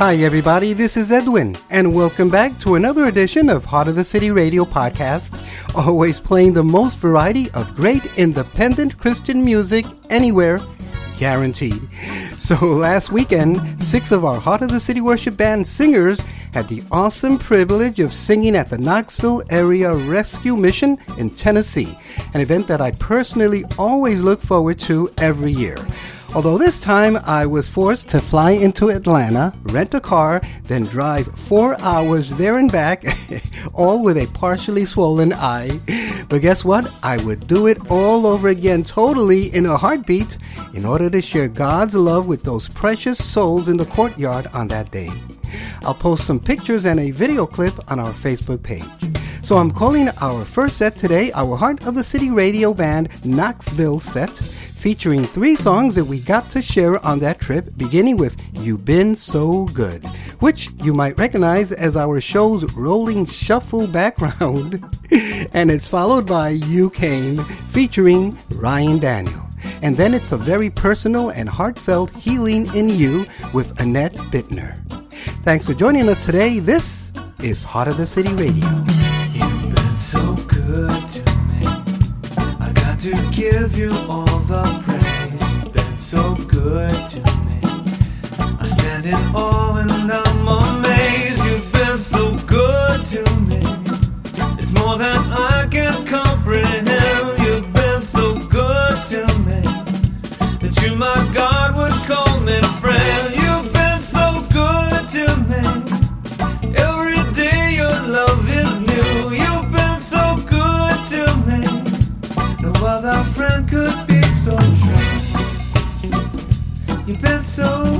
Hi, everybody. This is Edwin, and welcome back to another edition of Heart of the City Radio podcast. Always playing the most variety of great independent Christian music anywhere, guaranteed. So, last weekend, six of our Heart of the City Worship Band singers had the awesome privilege of singing at the Knoxville Area Rescue Mission in Tennessee, an event that I personally always look forward to every year. Although this time I was forced to fly into Atlanta, rent a car, then drive four hours there and back, all with a partially swollen eye. But guess what? I would do it all over again totally in a heartbeat in order to share God's love with those precious souls in the courtyard on that day. I'll post some pictures and a video clip on our Facebook page. So I'm calling our first set today our Heart of the City Radio Band Knoxville set featuring three songs that we got to share on that trip, beginning with You've Been So Good, which you might recognize as our show's rolling shuffle background. and it's followed by You Came, featuring Ryan Daniel. And then it's a very personal and heartfelt Healing in You with Annette Bittner. Thanks for joining us today. This is Heart of the City Radio. To give you all the praise. You've been so good to me. I stand in awe and I'm amazed. You've been so good to me. It's more than I can comprehend. You've been so good to me that you, my so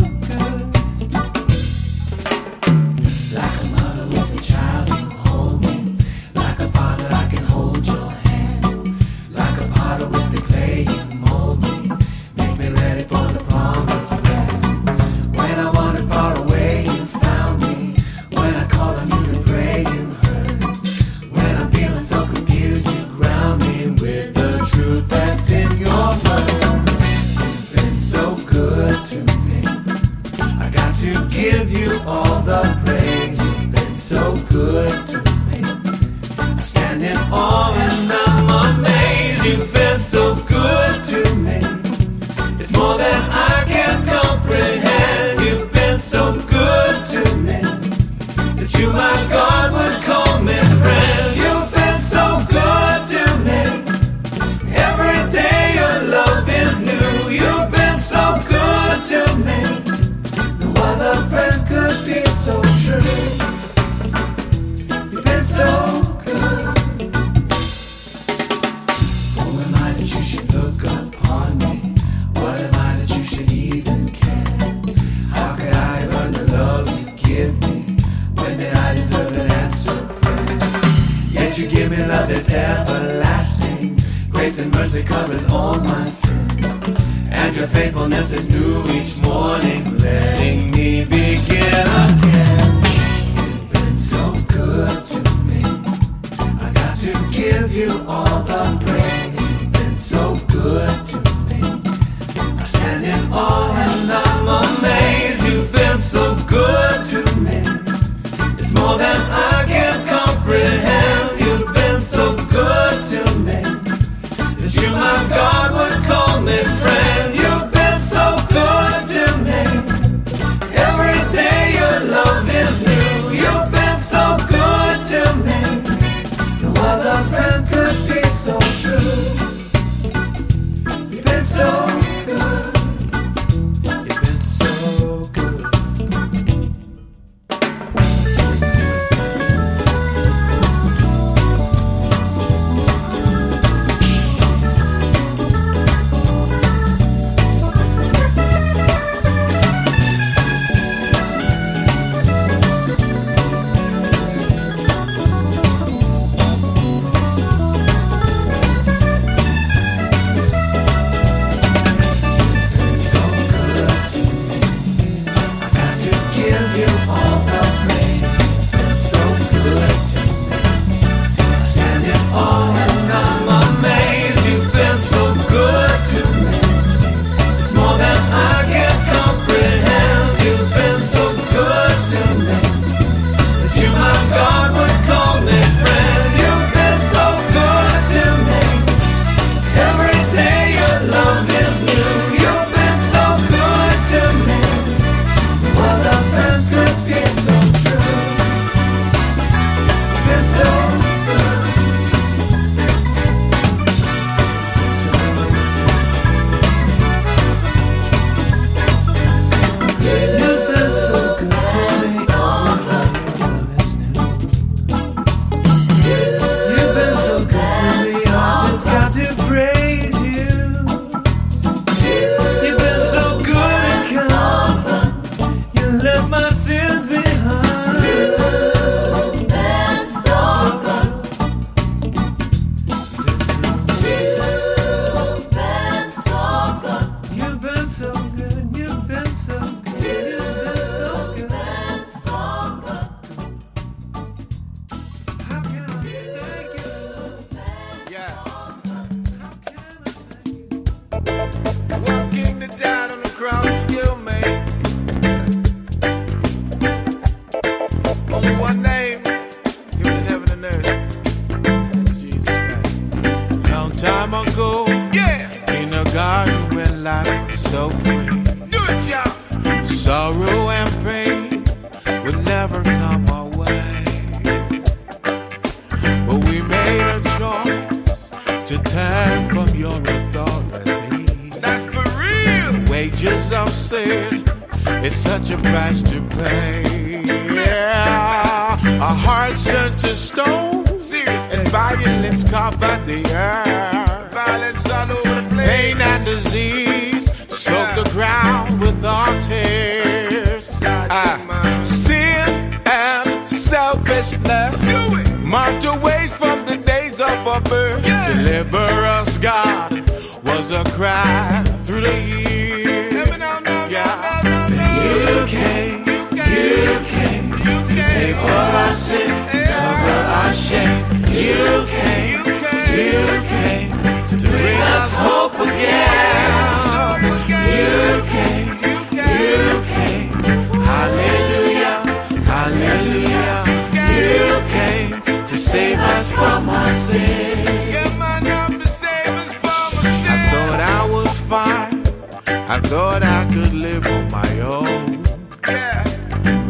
thought I could live on my own.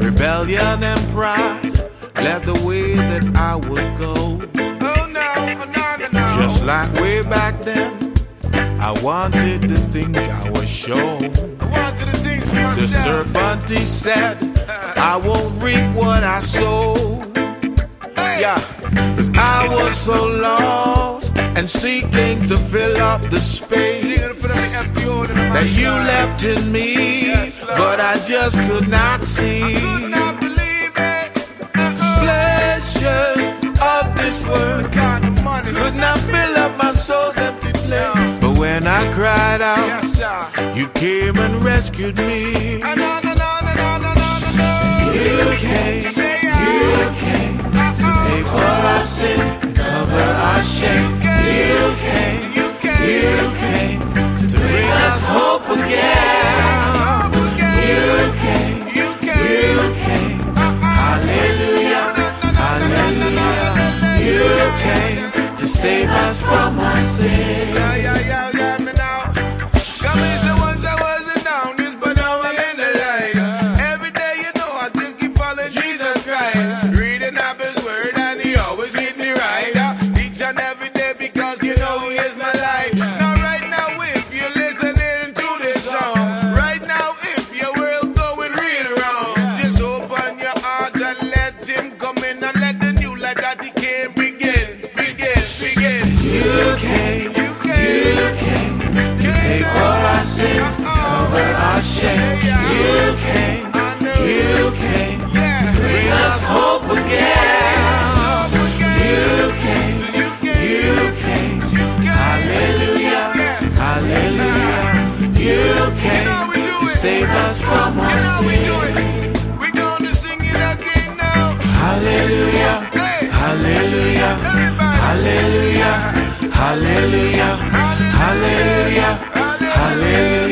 Rebellion and pride led the way that I would go. Oh No oh, no I just like way back then, I wanted the things I was shown. I wanted The things serpent he said, I won't reap what I sow. Yeah, cause I was so lost and seeking to fill up the space that you left in me, but I just could not see. The pleasures of this world could not fill up my soul's empty place. But when I cried out, you came and rescued me. You came, you came to pay for our sin, cover our shame. You came, you came to bring us hope again. You came, you came, hallelujah, hallelujah. You came to save us from our sin. Shame. You came, you came to bring us hope again. You came, you came, hallelujah, hallelujah. You came to save us from our sin. Hallelujah, hallelujah, hallelujah, hallelujah, hallelujah, hallelujah,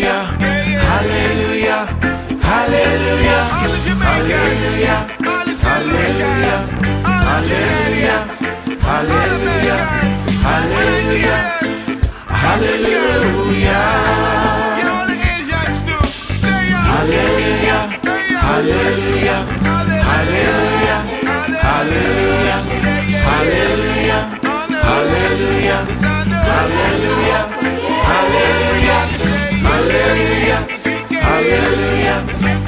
hallelujah, hallelujah, hallelujah, hallelujah, hallelujah, hallelujah. Hallelujah, hallelujah, hallelujah, hallelujah, hallelujah, hallelujah, hallelujah, hallelujah, hallelujah, hallelujah,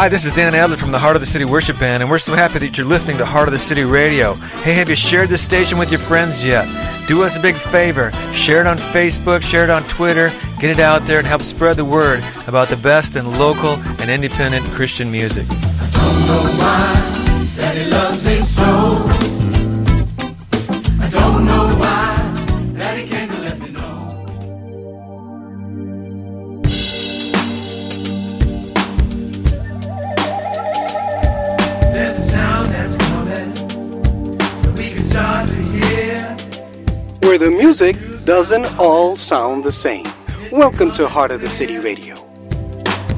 Hi, this is Dan Adler from the Heart of the City Worship Band, and we're so happy that you're listening to Heart of the City Radio. Hey, have you shared this station with your friends yet? Do us a big favor. Share it on Facebook, share it on Twitter, get it out there, and help spread the word about the best in local and independent Christian music. don't know why loves me so. All sound the same. Welcome to Heart of the City Radio.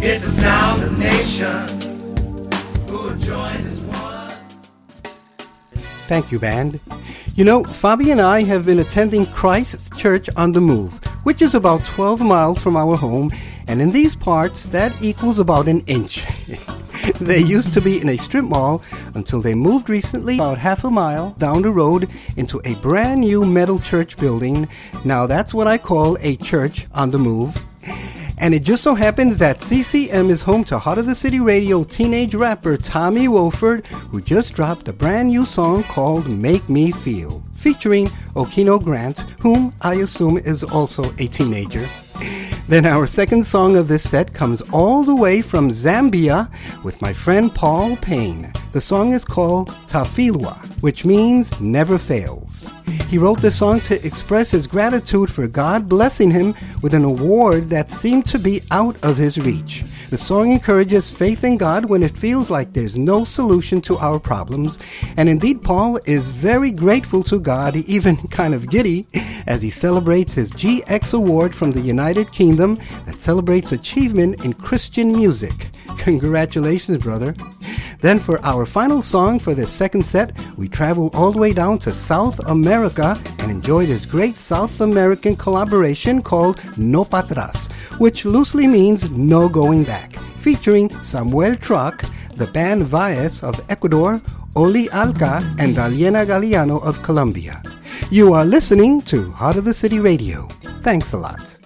It's the sound of nations who have joined as one. Thank you, band. You know, Fabi and I have been attending Christ's Church on the Move, which is about 12 miles from our home, and in these parts, that equals about an inch. they used to be in a strip mall until they moved recently about half a mile down the road into a brand new metal church building. Now that's what I call a church on the move. And it just so happens that CCM is home to Heart of the City Radio teenage rapper Tommy Wolford, who just dropped a brand new song called Make Me Feel, featuring Okino Grant, whom I assume is also a teenager. Then our second song of this set comes all the way from Zambia with my friend Paul Payne. The song is called Tafilwa, which means never fails. He wrote this song to express his gratitude for God blessing him with an award that seemed to be out of his reach. The song encourages faith in God when it feels like there's no solution to our problems. And indeed, Paul is very grateful to God, even kind of giddy, as he celebrates his GX award from the United Kingdom that celebrates achievement in Christian music. Congratulations, brother. Then, for our final song for this second set, we travel all the way down to South America and enjoy this great South American collaboration called No Patras, which loosely means no going back, featuring Samuel Truck, the band Valles of Ecuador, Oli Alca, and Daliena Galeano of Colombia. You are listening to Heart of the City Radio. Thanks a lot.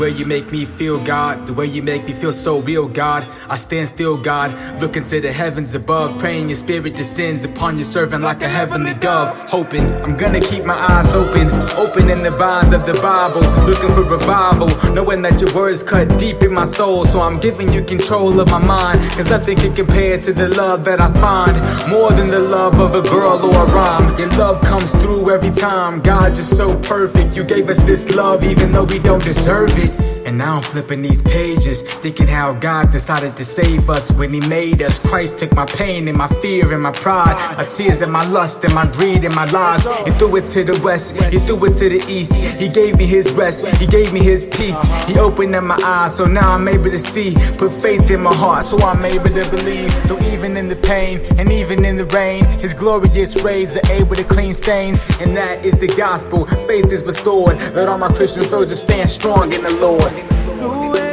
Way you make me feel, God. The way you make me feel so real, God. I stand still, God. Looking to the heavens above. Praying your spirit descends upon your servant like a heavenly dove. Hoping I'm gonna keep my eyes open. Open in the vines of the Bible. Looking for revival. Knowing that your words cut deep in my soul. So I'm giving you control of my mind. Cause nothing can compare to the love that I find. More than the love of a girl or a rhyme. Your love comes through every time. God, you're so perfect. You gave us this love even though we don't deserve it. And now I'm flipping these pages, thinking how God decided to save us when He made us. Christ took my pain and my fear and my pride, my tears and my lust and my greed and my lies. He threw it to the west, He threw it to the east. He gave me His rest, He gave me His peace. He opened up my eyes, so now I'm able to see. Put faith in my heart, so I'm able to believe. So even in the pain and even in the rain, His glorious rays are able to clean stains. And that is the gospel. Faith is restored. Let all my Christian soldiers stand strong in the Lord. The way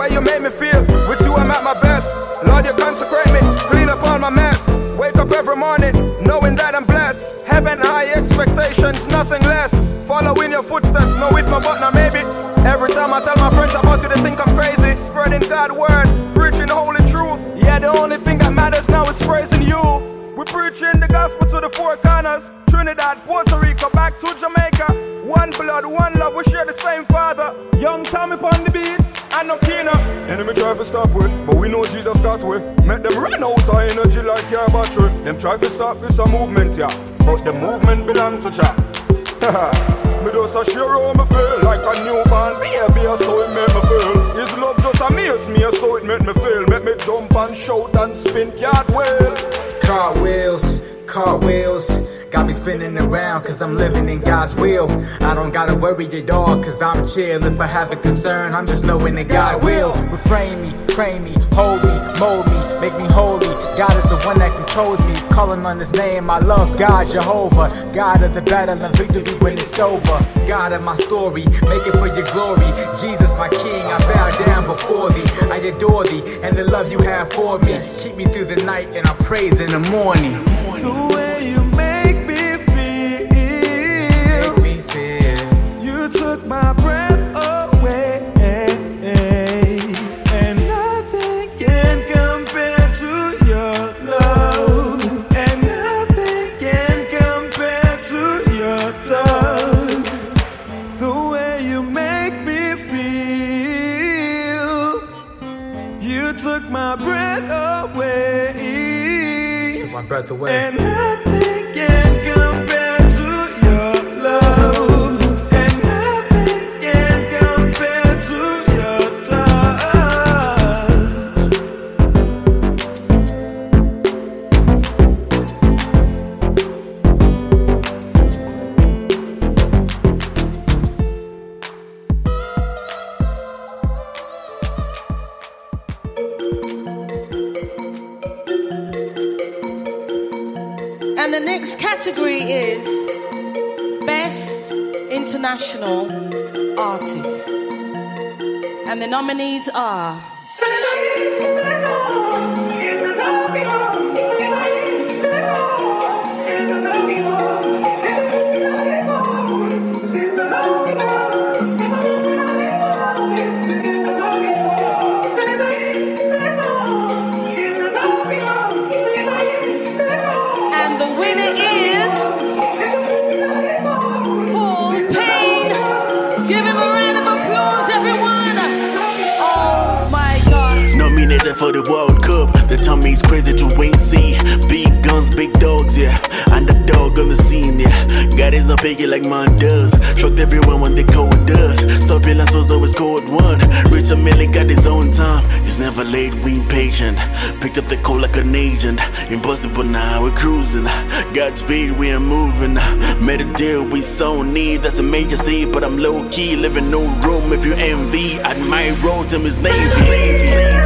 way you made me feel, with you I'm at my best. Lord, you consecrate me, clean up all my mess. Wake up every morning, knowing that I'm blessed. Heaven high expectations, nothing less. Following your footsteps, no if, no but, maybe. Every time I tell my friends about you, they think I'm crazy. Spreading God's word, preaching holy truth. Yeah, the only thing that matters now is praising you. We're preaching the gospel to the four corners. Trinidad, Puerto Rico, back to Jamaica. One blood, one love, we share the same father. No Kina. Enemy try to stop with, but we know Jesus got with. Make them run out of energy like your battery. Them try to stop this a movement, yeah. But the movement belong to Jah. me just a share how me feel like a newborn baby, so it make me feel. His love just amaze me, so it make me feel. Make me jump and shout and spin cartwheel. Cartwheels, cartwheels. Got me spinning around cause I'm living in God's will. I don't gotta worry at all cause I'm chill. If I have a concern, I'm just knowing that God will. Refrain me, train me, hold me, mold me, make me holy. God is the one that controls me. Calling on his name, I love God, Jehovah. God of the battle and victory when it's over. God of my story, make it for your glory. Jesus, my king, I bow down before thee. I adore thee and the love you have for me. Keep me through the night and I praise in the morning. My breath away, and nothing can compare to your love, and nothing can compare to your touch. The way you make me feel, you took my breath away. My breath away. Category is Best International Artist. And the nominees are for the World Cup. The Tommy's crazy to win see. Big guns, big dogs, yeah. And the dog on the scene, yeah. God is not picky like mine does. Trucked everyone when they. Stop your last was always code one. Rich a million got his own time. He's never late, we impatient. Picked up the code like an agent. Impossible now, we're cruising. Godspeed, we are moving. Made a deal, we so need. That's a major C, but I'm low key. Living no room if you envy. At my road, Tim is Navy. Navy.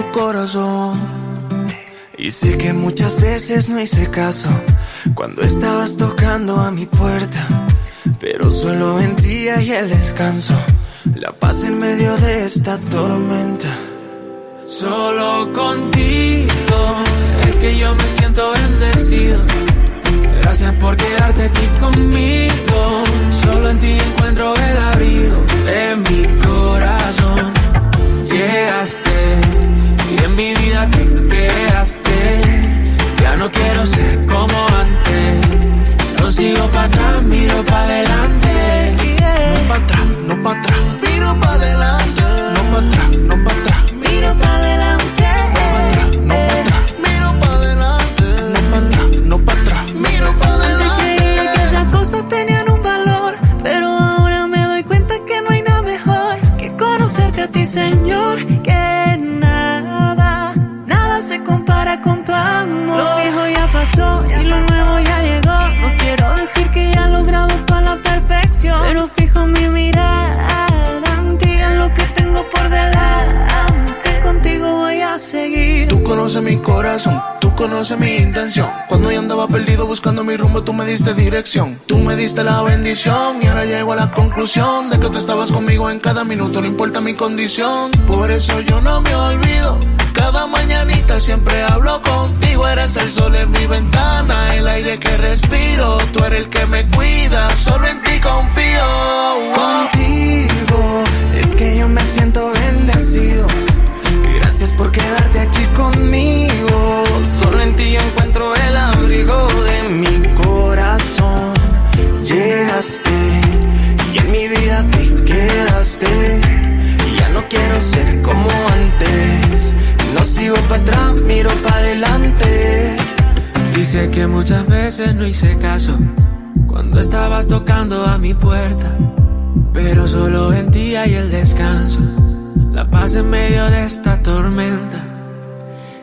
Tu corazón. Y sé que muchas veces no hice caso cuando estabas tocando a mi puerta. Pero solo en ti hay el descanso, la paz en medio de esta tormenta. Solo contigo es que yo me siento bendecido. Gracias por quedarte aquí conmigo. Solo en ti encuentro el abrigo de mi corazón. Llegaste y en mi vida te quedaste. Ya no quiero ser como antes. No sigo para atrás, miro para adelante. Diste dirección. Tú me diste la bendición y ahora llego a la conclusión de que tú estabas conmigo en cada minuto, no importa mi condición. Por eso yo no me olvido. Cada mañanita siempre hablo contigo. Eres el sol en mi ventana, el aire que respiro. Tú eres el que me cuida, solo en ti confío. Contigo es que yo me siento bendecido. Gracias por quedarte aquí conmigo. Que muchas veces no hice caso cuando estabas tocando a mi puerta. Pero solo en ti hay el descanso, la paz en medio de esta tormenta.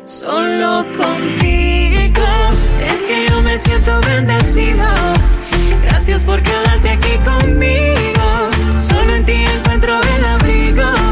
Solo contigo es que yo me siento bendecido. Gracias por quedarte aquí conmigo. Solo en ti encuentro el abrigo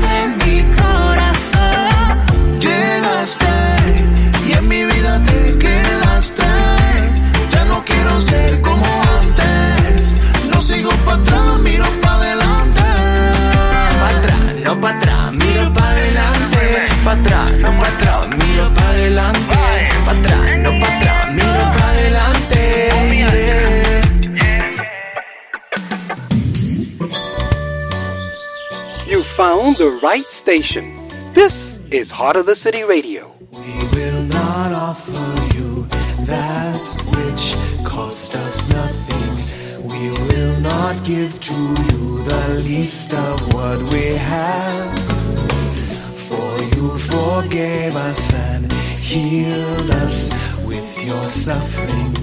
You found the right station. This is Heart of the City Radio. We will not offer you that which cost us nothing. We will not give to you the least of what we have. For you forgave us and healed us with your suffering.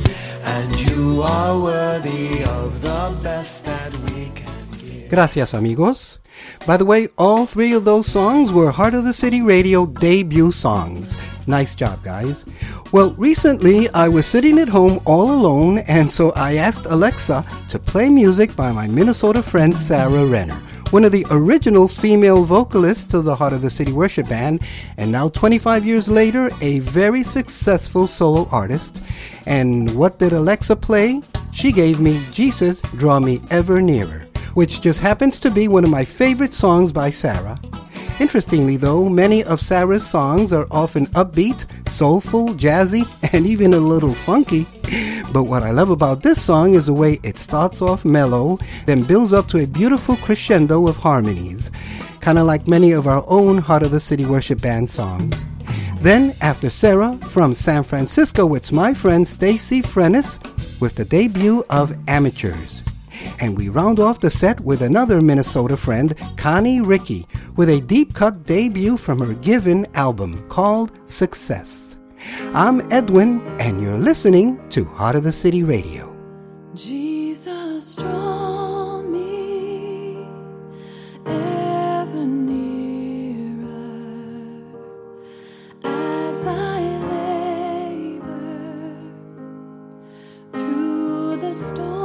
And you are worthy of the best that we can give. Gracias, amigos. By the way, all three of those songs were Heart of the City Radio debut songs. Nice job, guys. Well, recently I was sitting at home all alone, and so I asked Alexa to play music by my Minnesota friend Sarah Renner, one of the original female vocalists of the Heart of the City Worship Band, and now 25 years later, a very successful solo artist. And what did Alexa play? She gave me Jesus Draw Me Ever Nearer which just happens to be one of my favorite songs by Sarah. Interestingly, though, many of Sarah's songs are often upbeat, soulful, jazzy, and even a little funky. But what I love about this song is the way it starts off mellow, then builds up to a beautiful crescendo of harmonies, kind of like many of our own Heart of the City Worship Band songs. Then, after Sarah, from San Francisco, it's my friend Stacy Frennis with the debut of Amateurs. And we round off the set with another Minnesota friend, Connie Ricky, with a deep cut debut from her Given album called Success. I'm Edwin, and you're listening to Heart of the City Radio. Jesus, draw me ever nearer as I labor through the storm.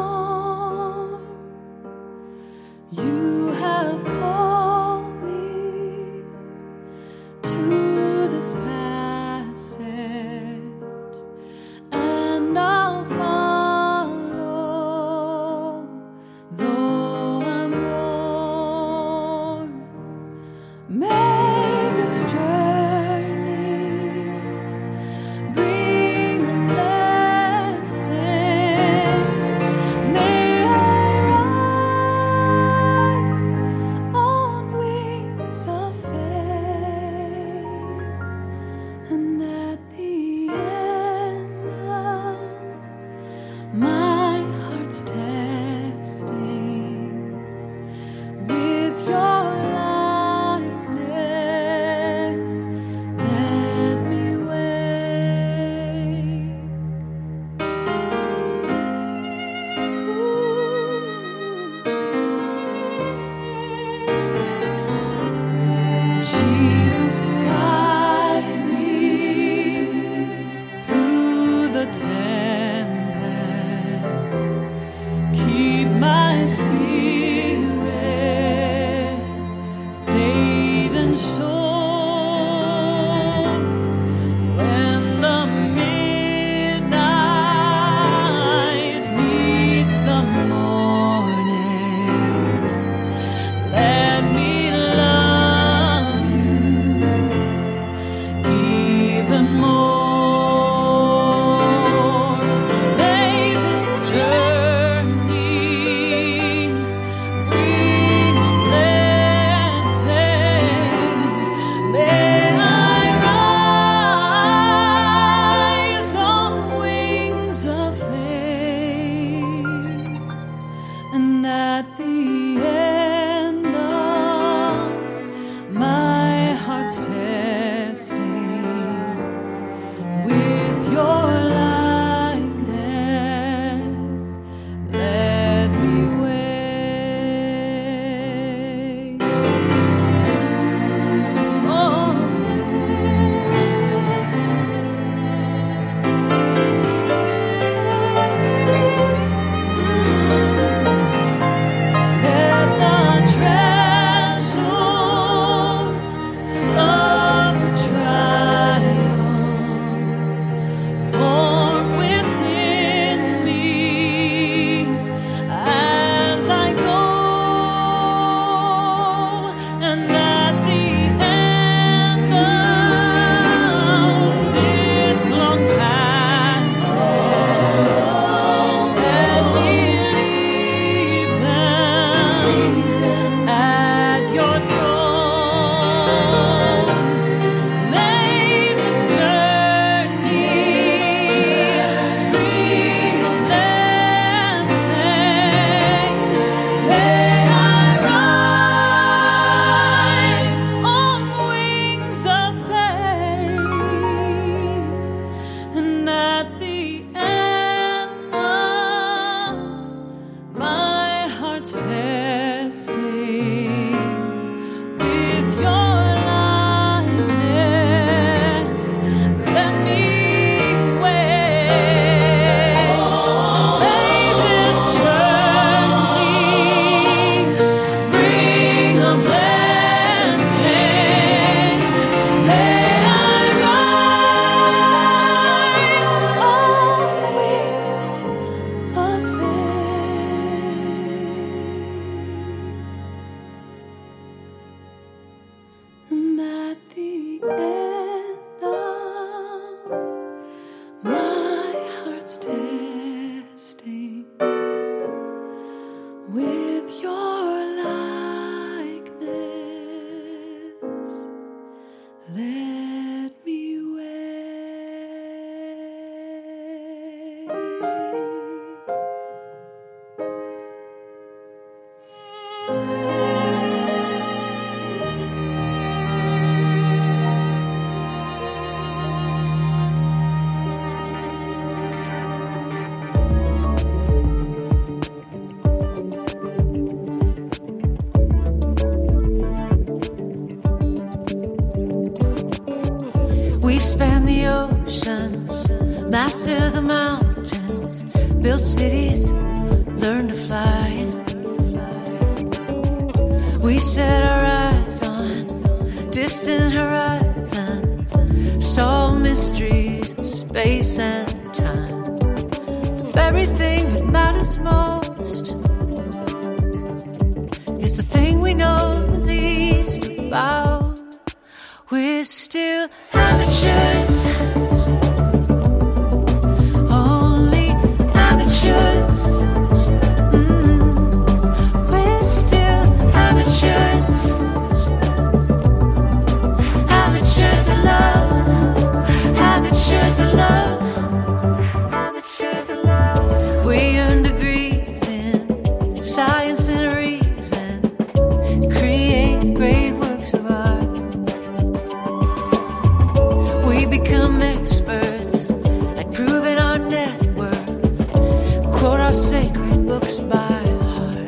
our sacred books by heart.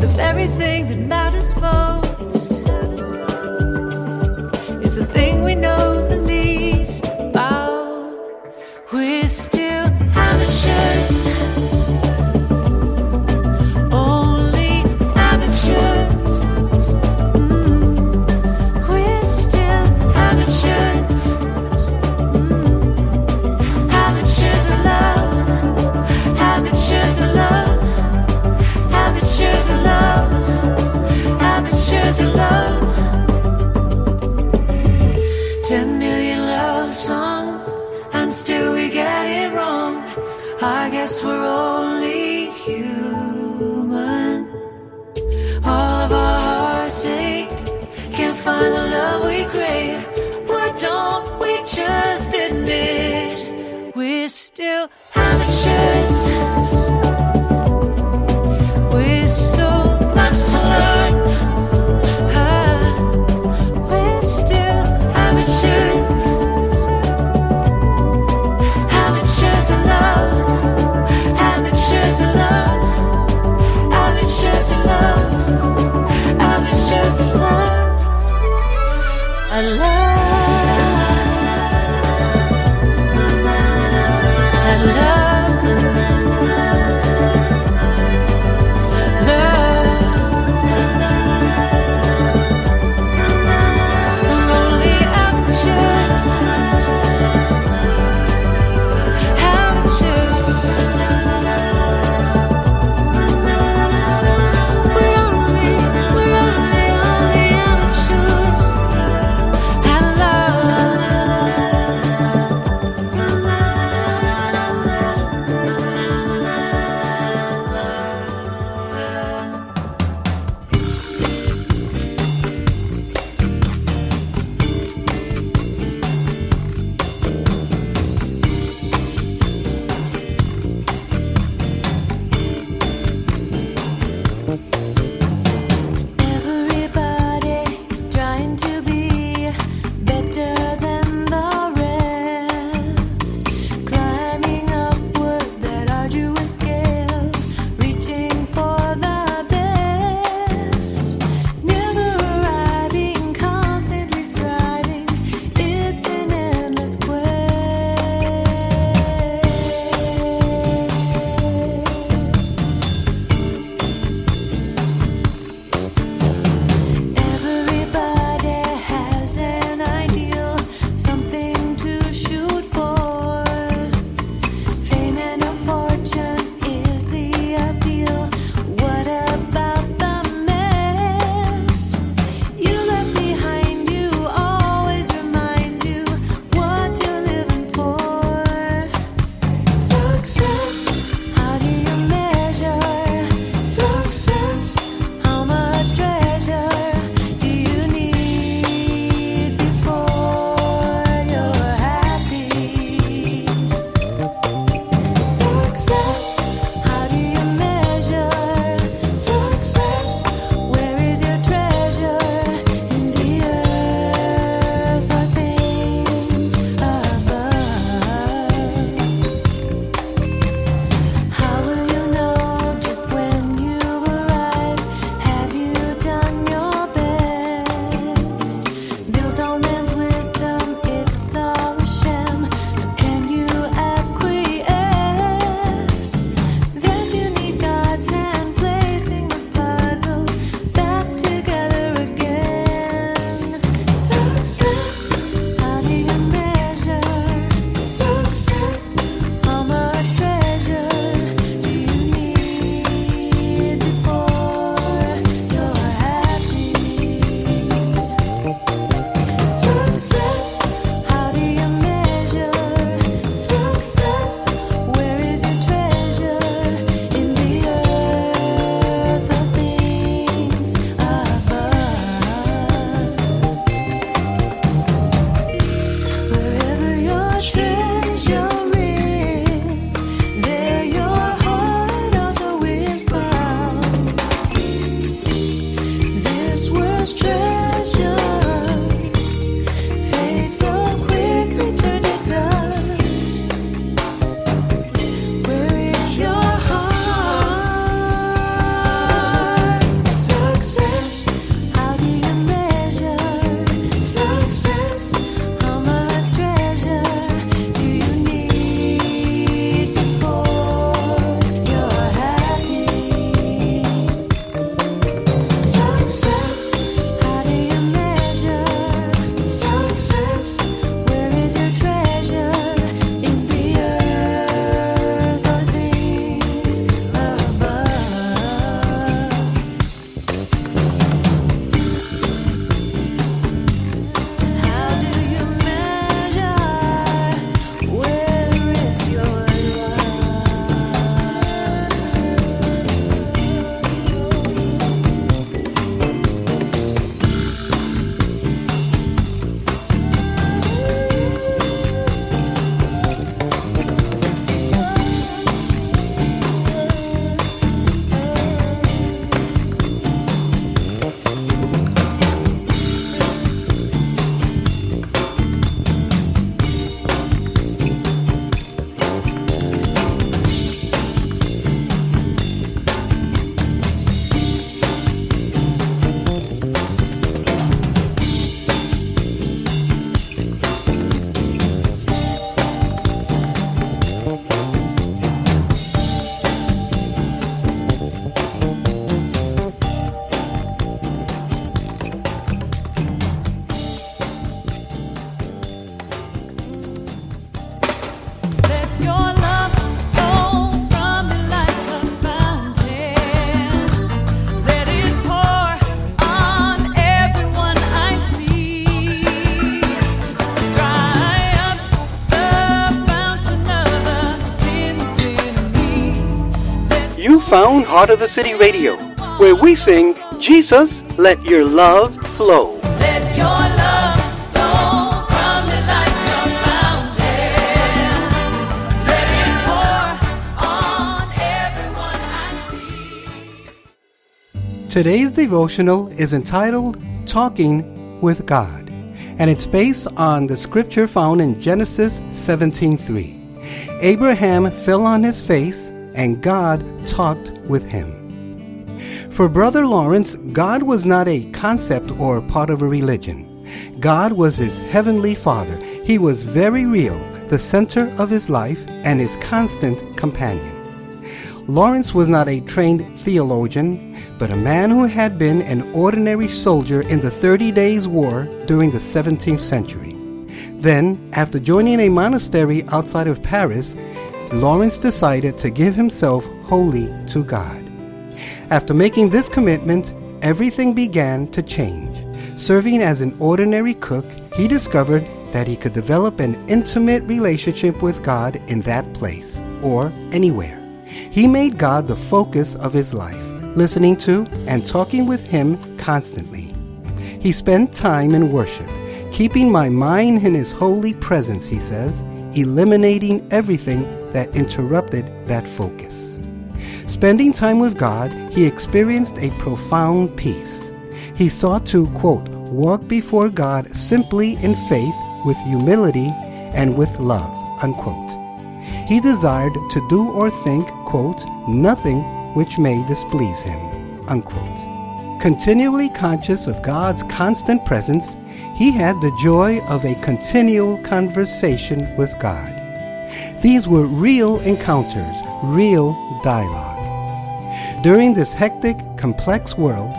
The very thing that matters most. I guess we're only human. All of our hearts ache, can't find the love we crave. Why don't we just admit we're still amateurs? alive. Found Heart of the City Radio, where we sing, Jesus, let your love flow. Let your love flow from me like a fountain. Let it pour on everyone I see. Today's devotional is entitled Talking with God, and it's based on the scripture found in Genesis 17:3. Abraham fell on his face, and God talked with him. For Brother Lawrence, God was not a concept or part of a religion. God was his heavenly Father. He was very real, the center of his life, and his constant companion. Lawrence was not a trained theologian, but a man who had been an ordinary soldier in the Thirty Days' War during the 17th century. Then, after joining a monastery outside of Paris, Lawrence decided to give himself wholly to God. After making this commitment, everything began to change. Serving as an ordinary cook, he discovered that he could develop an intimate relationship with God in that place, or anywhere. He made God the focus of his life, listening to and talking with Him constantly. He spent time in worship, keeping my mind in His holy presence, he says, eliminating everything that interrupted that focus. Spending time with God, he experienced a profound peace. He sought to, quote, walk before God simply in faith, with humility, and with love, unquote. He desired to do or think, quote, nothing which may displease him, unquote. Continually conscious of God's constant presence, he had the joy of a continual conversation with God. These were real encounters, real dialogue. During this hectic, complex world,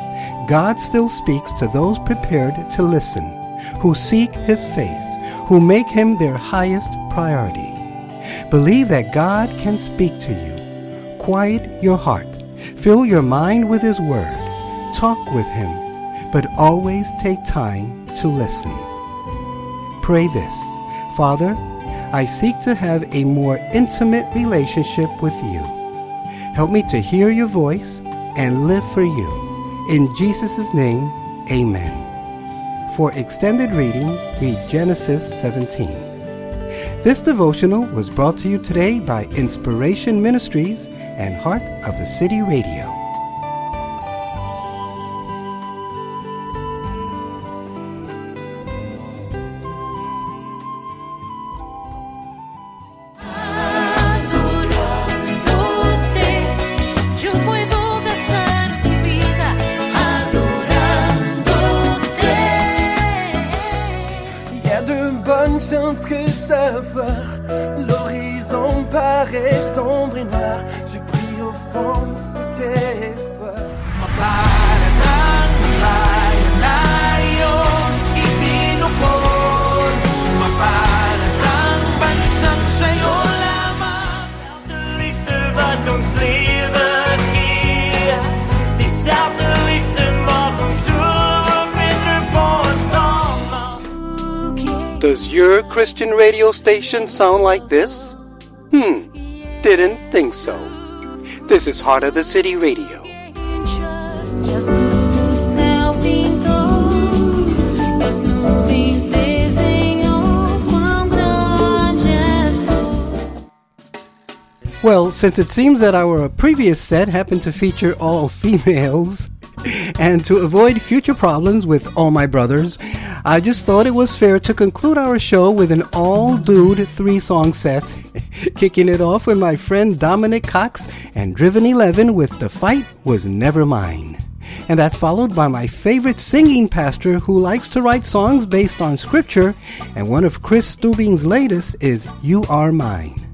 God still speaks to those prepared to listen, who seek His face, who make Him their highest priority. Believe that God can speak to you. Quiet your heart. Fill your mind with His Word. Talk with Him, but always take time to listen. Pray this Father, I seek to have a more intimate relationship with you. Help me to hear your voice and live for you. In Jesus' name, amen. For extended reading, read Genesis 17. This devotional was brought to you today by Inspiration Ministries and Heart of the City Radio. presque savoir. L'horizon paraît sombre et noir. Does your Christian radio station sound like this? Hmm, didn't think so. This is Heart of the City Radio. Well, since it seems that our previous set happened to feature all females, and to avoid future problems with all my brothers, I just thought it was fair to conclude our show with an all dude three song set, kicking it off with my friend Dominic Cox and Driven 11 with The Fight Was Never Mine. And that's followed by my favorite singing pastor who likes to write songs based on scripture, and one of Chris Stubing's latest is You Are Mine.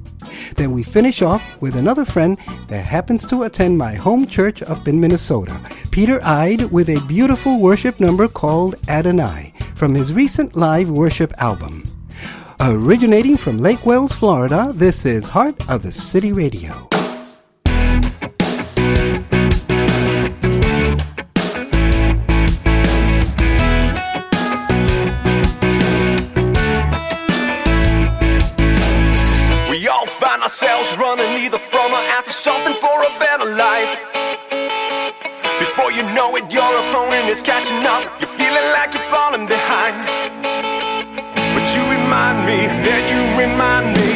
Then we finish off with another friend that happens to attend my home church up in Minnesota, Peter Ide, with a beautiful worship number called Adonai from his recent live worship album. Originating from Lake Wales, Florida, this is Heart of the City Radio. Ourselves running either from or after something for a better life. Before you know it, your opponent is catching up. You're feeling like you're falling behind. But you remind me, then you remind me.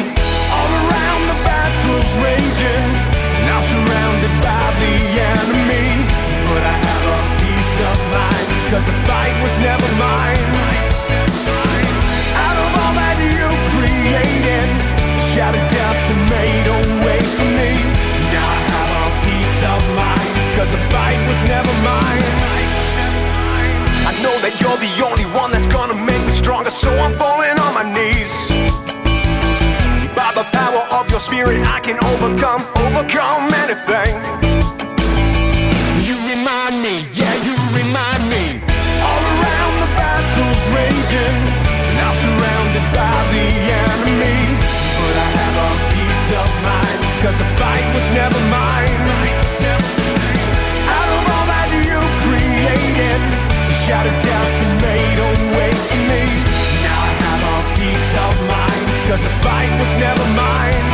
All around the battle's raging. Now surrounded by the enemy. But I have a peace of mind. Cause the fight was never mine. Out of all that you created, death Cause the fight was never mine. I know that you're the only one that's gonna make me stronger, so I'm falling on my knees. By the power of your spirit, I can overcome, overcome anything. You remind me, yeah, you remind me. All around the battle's raging, now surrounded by the enemy. But I have a peace of mind, cause the fight was never mine. Shattered death made a way for me. Now I have a peace of mind, cause the fight was never mine.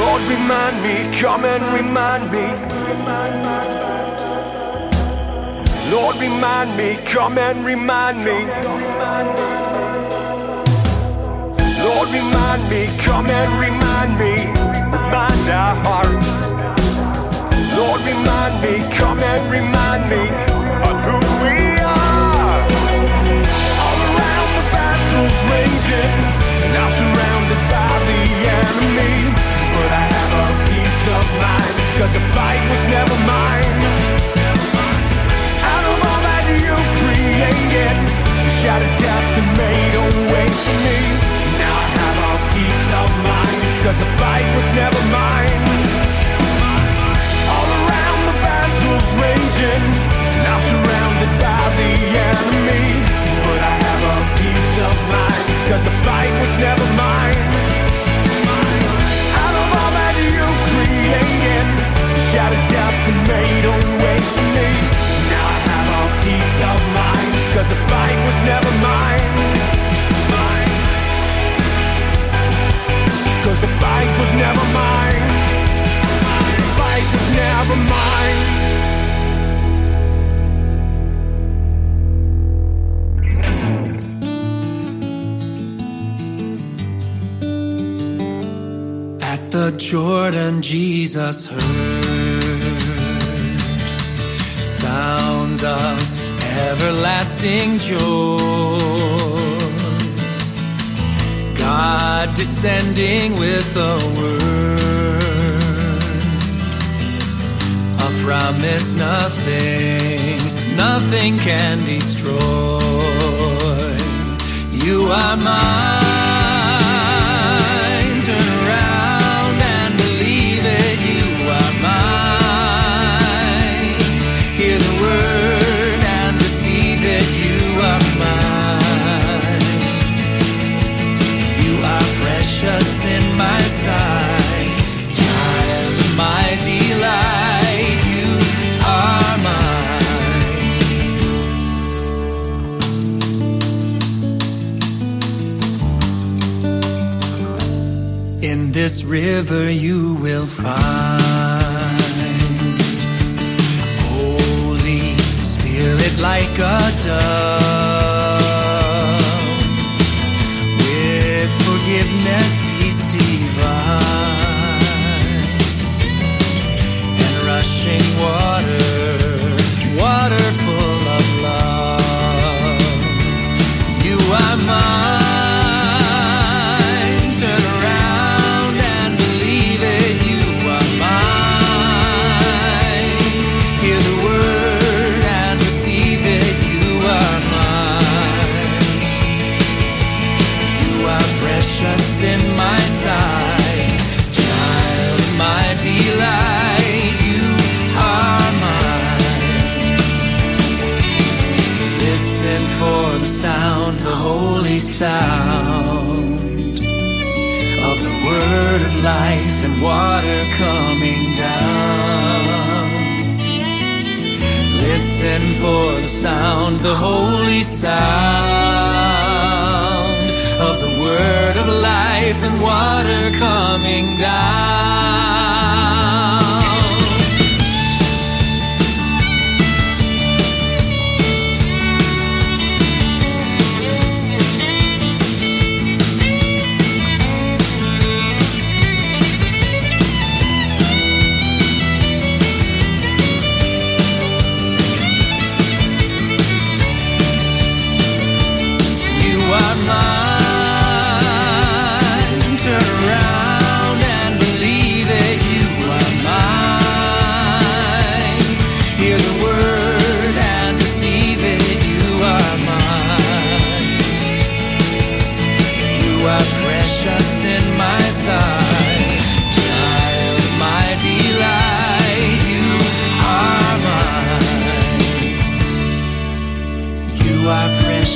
Lord, remind me, come and remind me. Lord, remind me, come and remind me. Lord, remind me, come and remind me. Remind our hearts. Lord, remind me, come and remind me of who we are. All around the battle's raging, now surrounded by the enemy. But I have a peace of mind, cause the fight was never mine. Out of all that you created, death and for me. Now I have a peace of the fight was never mine. River you will find. Holy Spirit like a dove with forgiveness, peace divine, and rushing water, sound of the word of life and water coming down. Listen for the sound, the holy sound of the word of life and water coming down.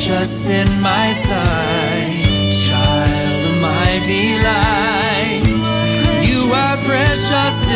Just in my sight, child of my delight. You are precious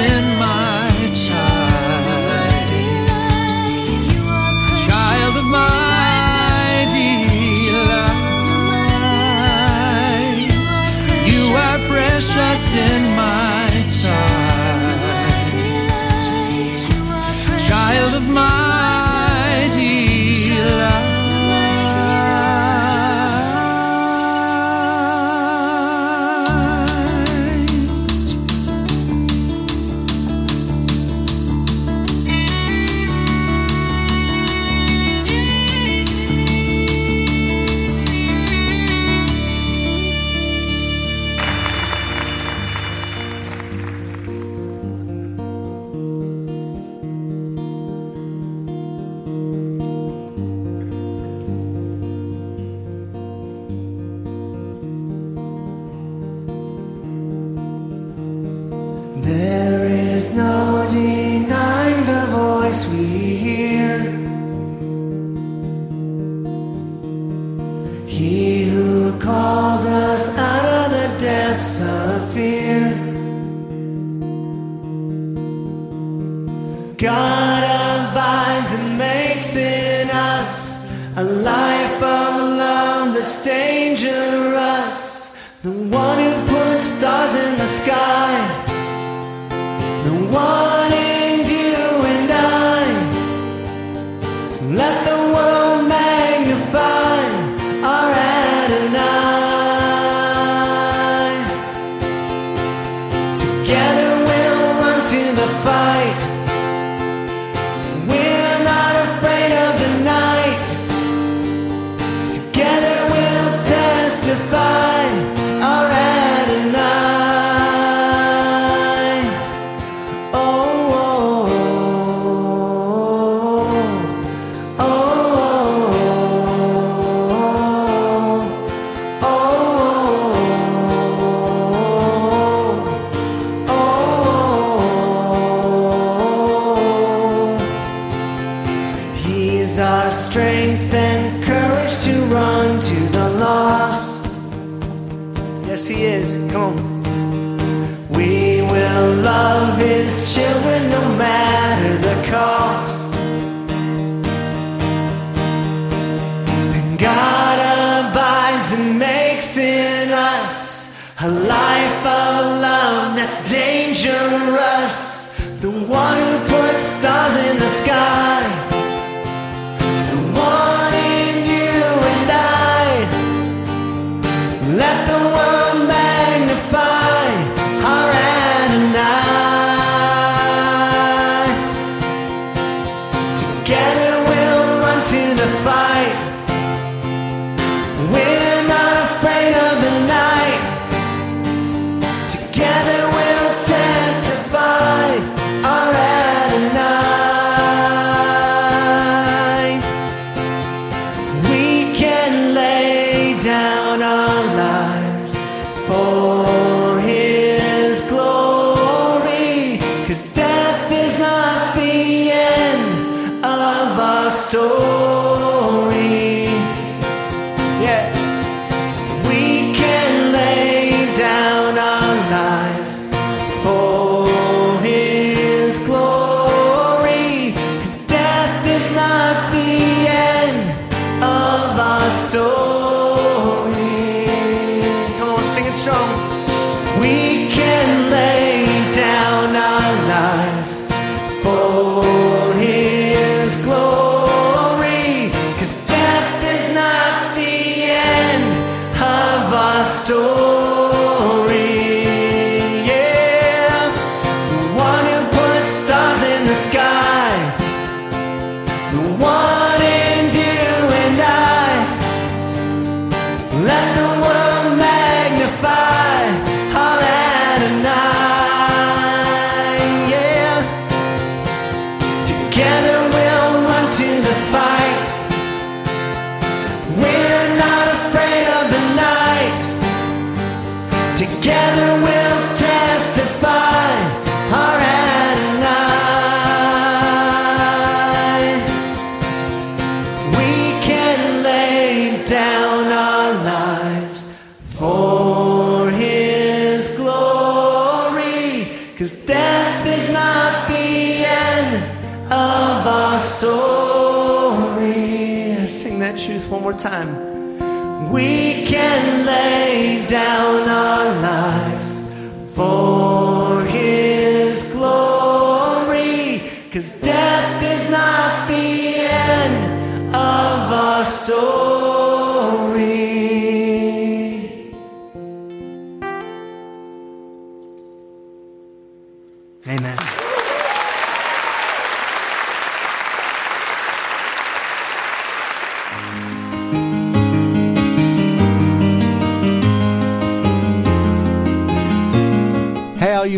more time.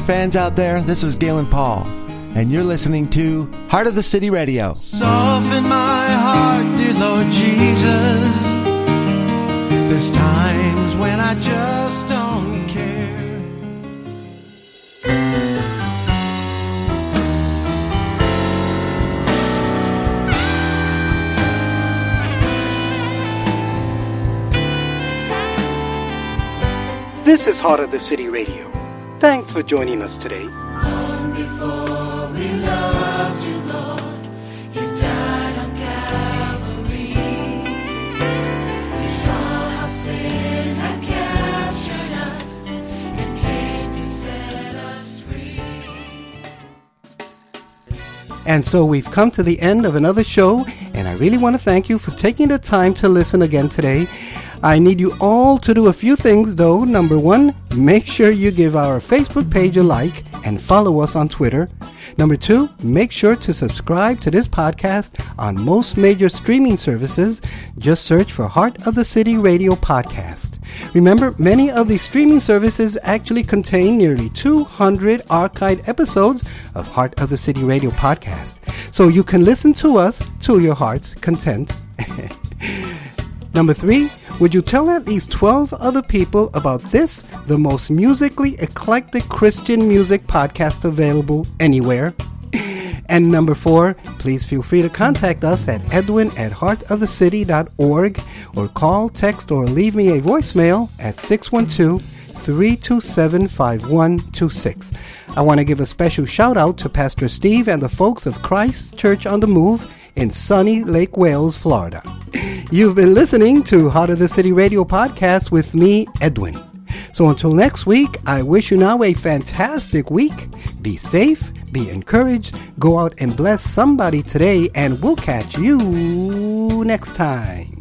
Fans out there, this is Galen Paul, and you're listening to Heart of the City Radio. Soften my heart, dear Lord Jesus. There's times when I just don't care. This is Heart of the City Radio. Thanks for joining us today. And so we've come to the end of another show, and I really want to thank you for taking the time to listen again today. I need you all to do a few things though. Number one, make sure you give our Facebook page a like and follow us on Twitter. Number two, make sure to subscribe to this podcast on most major streaming services. Just search for Heart of the City Radio Podcast. Remember, many of these streaming services actually contain nearly 200 archived episodes of Heart of the City Radio Podcast. So you can listen to us to your heart's content. Number three, would you tell at least 12 other people about this, the most musically eclectic Christian music podcast available anywhere? And number four, please feel free to contact us at edwin at heartofthecity.org or call, text, or leave me a voicemail at 612 327 5126. I want to give a special shout out to Pastor Steve and the folks of Christ Church on the Move in sunny Lake Wales, Florida. You've been listening to Heart of the City Radio podcast with me, Edwin. So until next week, I wish you now a fantastic week. Be safe, be encouraged, go out and bless somebody today, and we'll catch you next time.